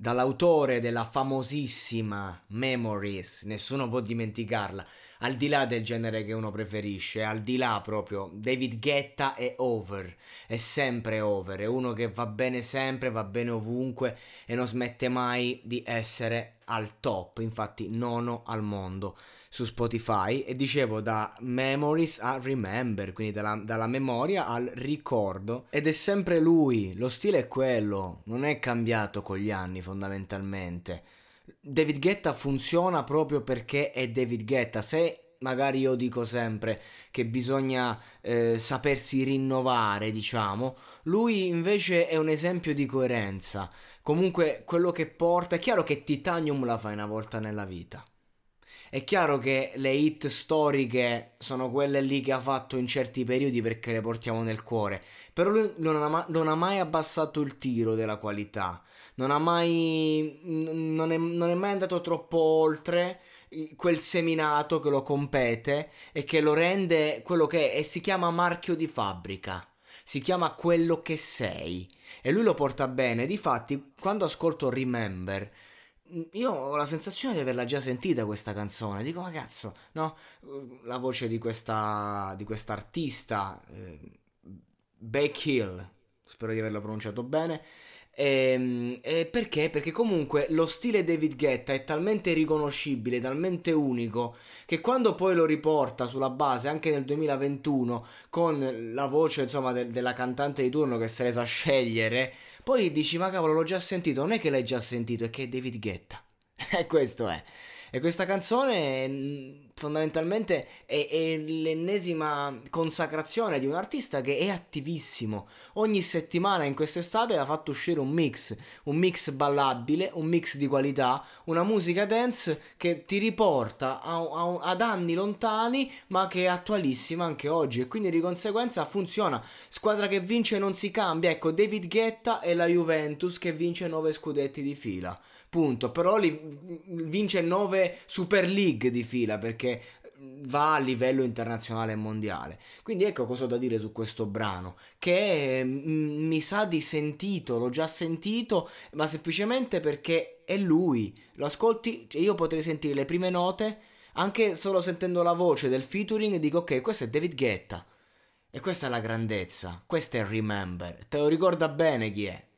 Dall'autore della famosissima Memories, nessuno può dimenticarla, al di là del genere che uno preferisce, al di là proprio, David Guetta è over, è sempre over, è uno che va bene sempre, va bene ovunque e non smette mai di essere al top, infatti nono al mondo su Spotify. E dicevo da memories a remember, quindi dalla, dalla, memoria al ricordo. Ed è sempre lui, lo stile è quello, non è cambiato con gli anni fondamentalmente. David Guetta funziona proprio perché è David Guetta, se magari io dico sempre che bisogna eh, sapersi rinnovare, diciamo, lui invece è un esempio di coerenza. Comunque quello che porta, è chiaro che Titanium la fai una volta nella vita. È chiaro che le hit storiche sono quelle lì che ha fatto in certi periodi perché le portiamo nel cuore, però lui non ha, non ha mai abbassato il tiro della qualità, non mai, non è, non è mai andato troppo oltre quel seminato che lo compete e che lo rende quello che è e si chiama marchio di fabbrica. Si chiama quello che sei e lui lo porta bene. Difatti, quando ascolto Remember, io ho la sensazione di averla già sentita questa canzone. Dico, ma cazzo, no? La voce di questa di quest'artista, eh, Beck Hill, spero di averlo pronunciato bene. E, ehm, e perché? Perché comunque lo stile David Guetta è talmente riconoscibile, talmente unico, che quando poi lo riporta sulla base anche nel 2021 con la voce insomma de- della cantante di turno che se ne sa scegliere, poi dici ma cavolo l'ho già sentito, non è che l'hai già sentito, è che è David Guetta. E questo è. E questa canzone fondamentalmente è, è, l'ennesima consacrazione di un artista che è attivissimo. Ogni settimana in quest'estate ha fatto uscire un mix, un mix ballabile, un mix di qualità, una musica dance che ti riporta a, a, ad anni lontani ma che è attualissima anche oggi e quindi di conseguenza funziona. Squadra che vince non si cambia. Ecco, David Guetta e la Juventus che vince 9 scudetti di fila punto. Però li, vince 9 Super League di fila perché va a livello internazionale e mondiale. Quindi ecco cosa ho da dire su questo brano, che mm, mi sa di sentito, l'ho già sentito, ma semplicemente perché è lui. Lo ascolti, cioè io potrei sentire le prime note, anche solo sentendo la voce del featuring, dico ok, questo è David Guetta. E questa è la grandezza, questo è Remember. Te lo ricorda bene chi è?